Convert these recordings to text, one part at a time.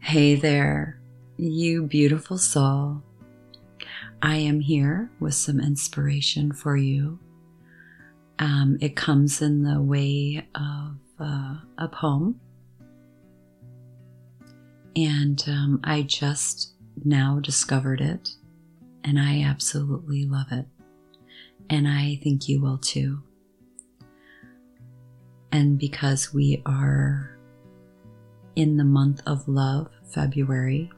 Hey there, you beautiful soul. I am here with some inspiration for you. Um, it comes in the way of uh, a poem. And um, I just now discovered it, and I absolutely love it. And I think you will too. And because we are in the month of love, February,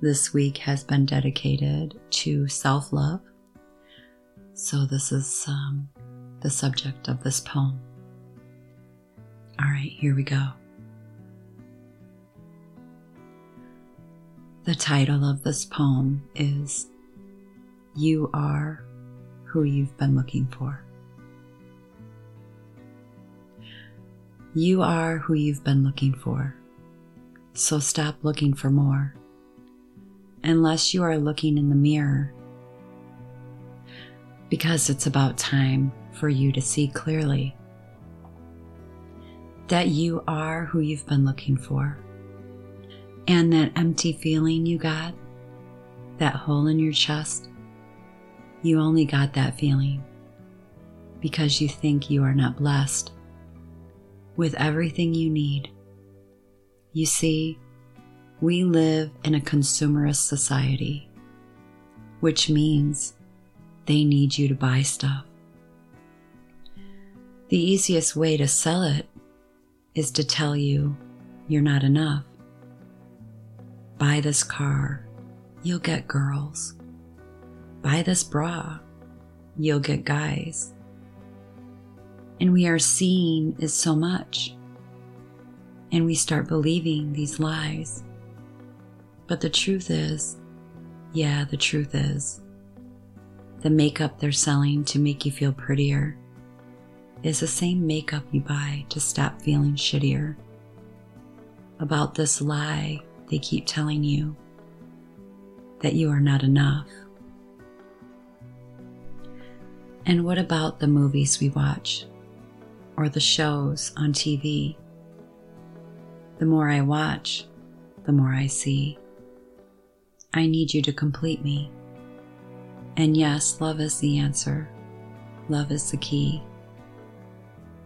this week has been dedicated to self love. So, this is um, the subject of this poem. All right, here we go. The title of this poem is You Are Who You've Been Looking For. You are who you've been looking for, so stop looking for more. Unless you are looking in the mirror, because it's about time for you to see clearly that you are who you've been looking for. And that empty feeling you got, that hole in your chest, you only got that feeling because you think you are not blessed with everything you need. You see, we live in a consumerist society, which means they need you to buy stuff. The easiest way to sell it is to tell you you're not enough. Buy this car, you'll get girls. Buy this bra, you'll get guys and we are seeing is so much. And we start believing these lies. But the truth is, yeah, the truth is, the makeup they're selling to make you feel prettier is the same makeup you buy to stop feeling shittier. About this lie they keep telling you that you are not enough. And what about the movies we watch? or the shows on TV. The more I watch, the more I see. I need you to complete me. And yes, love is the answer. Love is the key.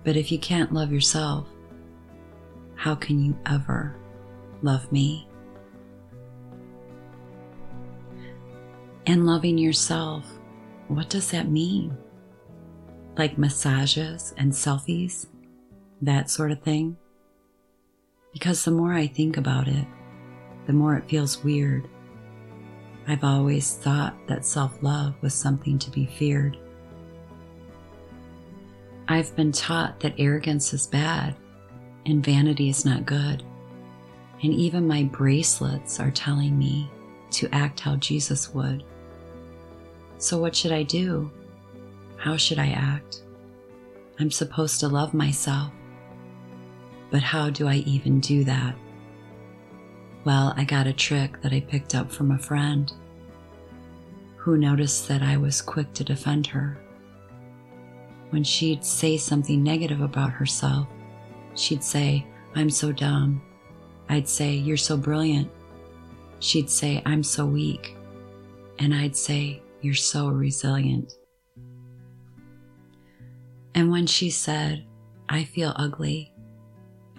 But if you can't love yourself, how can you ever love me? And loving yourself, what does that mean? like massages and selfies, that sort of thing. Because the more I think about it, the more it feels weird. I've always thought that self love was something to be feared. I've been taught that arrogance is bad and vanity is not good. And even my bracelets are telling me to act how Jesus would. So, what should I do? How should I act? I'm supposed to love myself. But how do I even do that? Well, I got a trick that I picked up from a friend who noticed that I was quick to defend her. When she'd say something negative about herself, she'd say, I'm so dumb. I'd say, You're so brilliant. She'd say, I'm so weak. And I'd say, You're so resilient. And when she said, I feel ugly,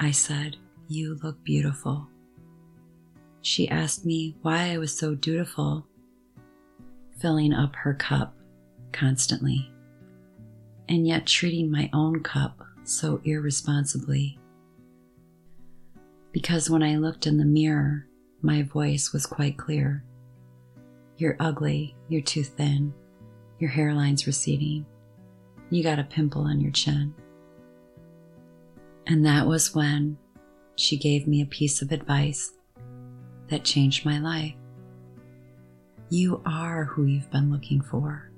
I said, You look beautiful. She asked me why I was so dutiful, filling up her cup constantly, and yet treating my own cup so irresponsibly. Because when I looked in the mirror, my voice was quite clear. You're ugly, you're too thin, your hairline's receding, you got a pimple on your chin. And that was when she gave me a piece of advice that changed my life. You are who you've been looking for.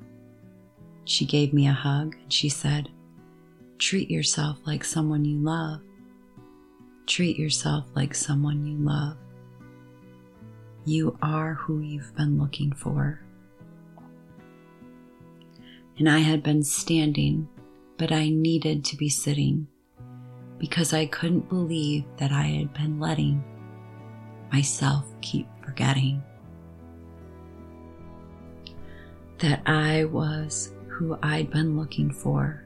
She gave me a hug and she said, Treat yourself like someone you love. Treat yourself like someone you love. You are who you've been looking for and I had been standing, but I needed to be sitting because I couldn't believe that I had been letting myself keep forgetting. That I was who I'd been looking for.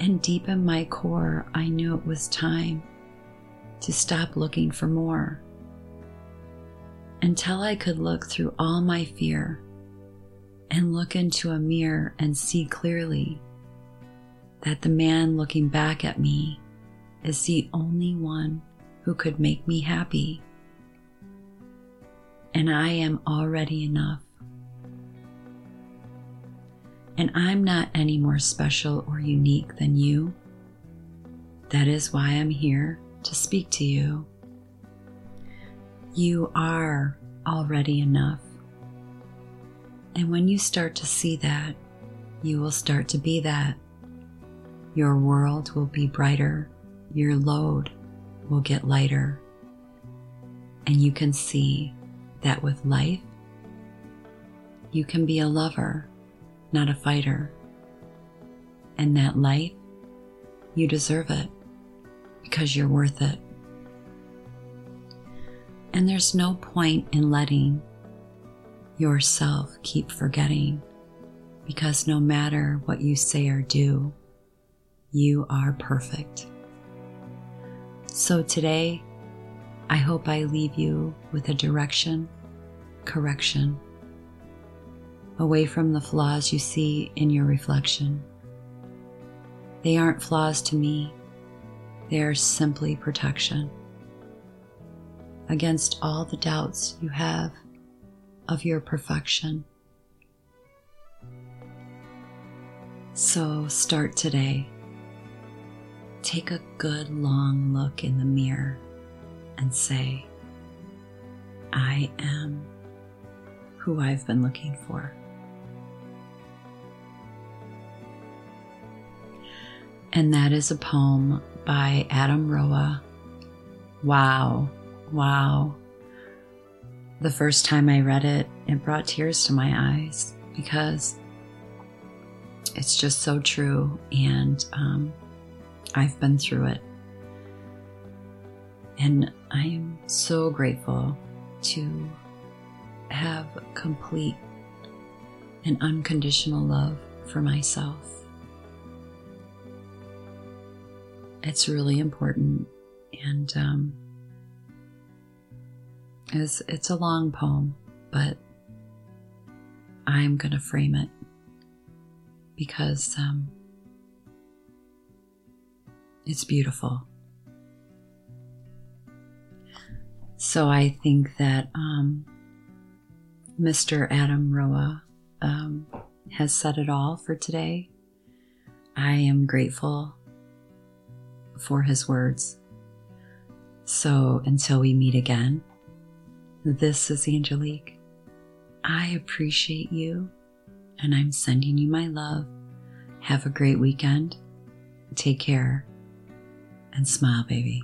And deep in my core, I knew it was time to stop looking for more until I could look through all my fear and look into a mirror and see clearly that the man looking back at me is the only one who could make me happy. And I am already enough. And I'm not any more special or unique than you. That is why I'm here to speak to you. You are already enough. And when you start to see that, you will start to be that. Your world will be brighter, your load will get lighter, and you can see that with life, you can be a lover, not a fighter. And that life, you deserve it because you're worth it. And there's no point in letting yourself keep forgetting because no matter what you say or do, you are perfect. So today, I hope I leave you with a direction, correction, away from the flaws you see in your reflection. They aren't flaws to me, they are simply protection against all the doubts you have of your perfection. So start today. Take a good long look in the mirror and say, I am who I've been looking for. And that is a poem by Adam Roa. Wow, Wow. The first time I read it, it brought tears to my eyes because it's just so true, and um, I've been through it. And I am so grateful to have complete and unconditional love for myself. It's really important, and um, is it's a long poem, but I'm going to frame it because um, it's beautiful. So I think that um, Mr. Adam Roa um, has said it all for today. I am grateful for his words. So until we meet again, this is Angelique. I appreciate you and I'm sending you my love. Have a great weekend. Take care and smile, baby.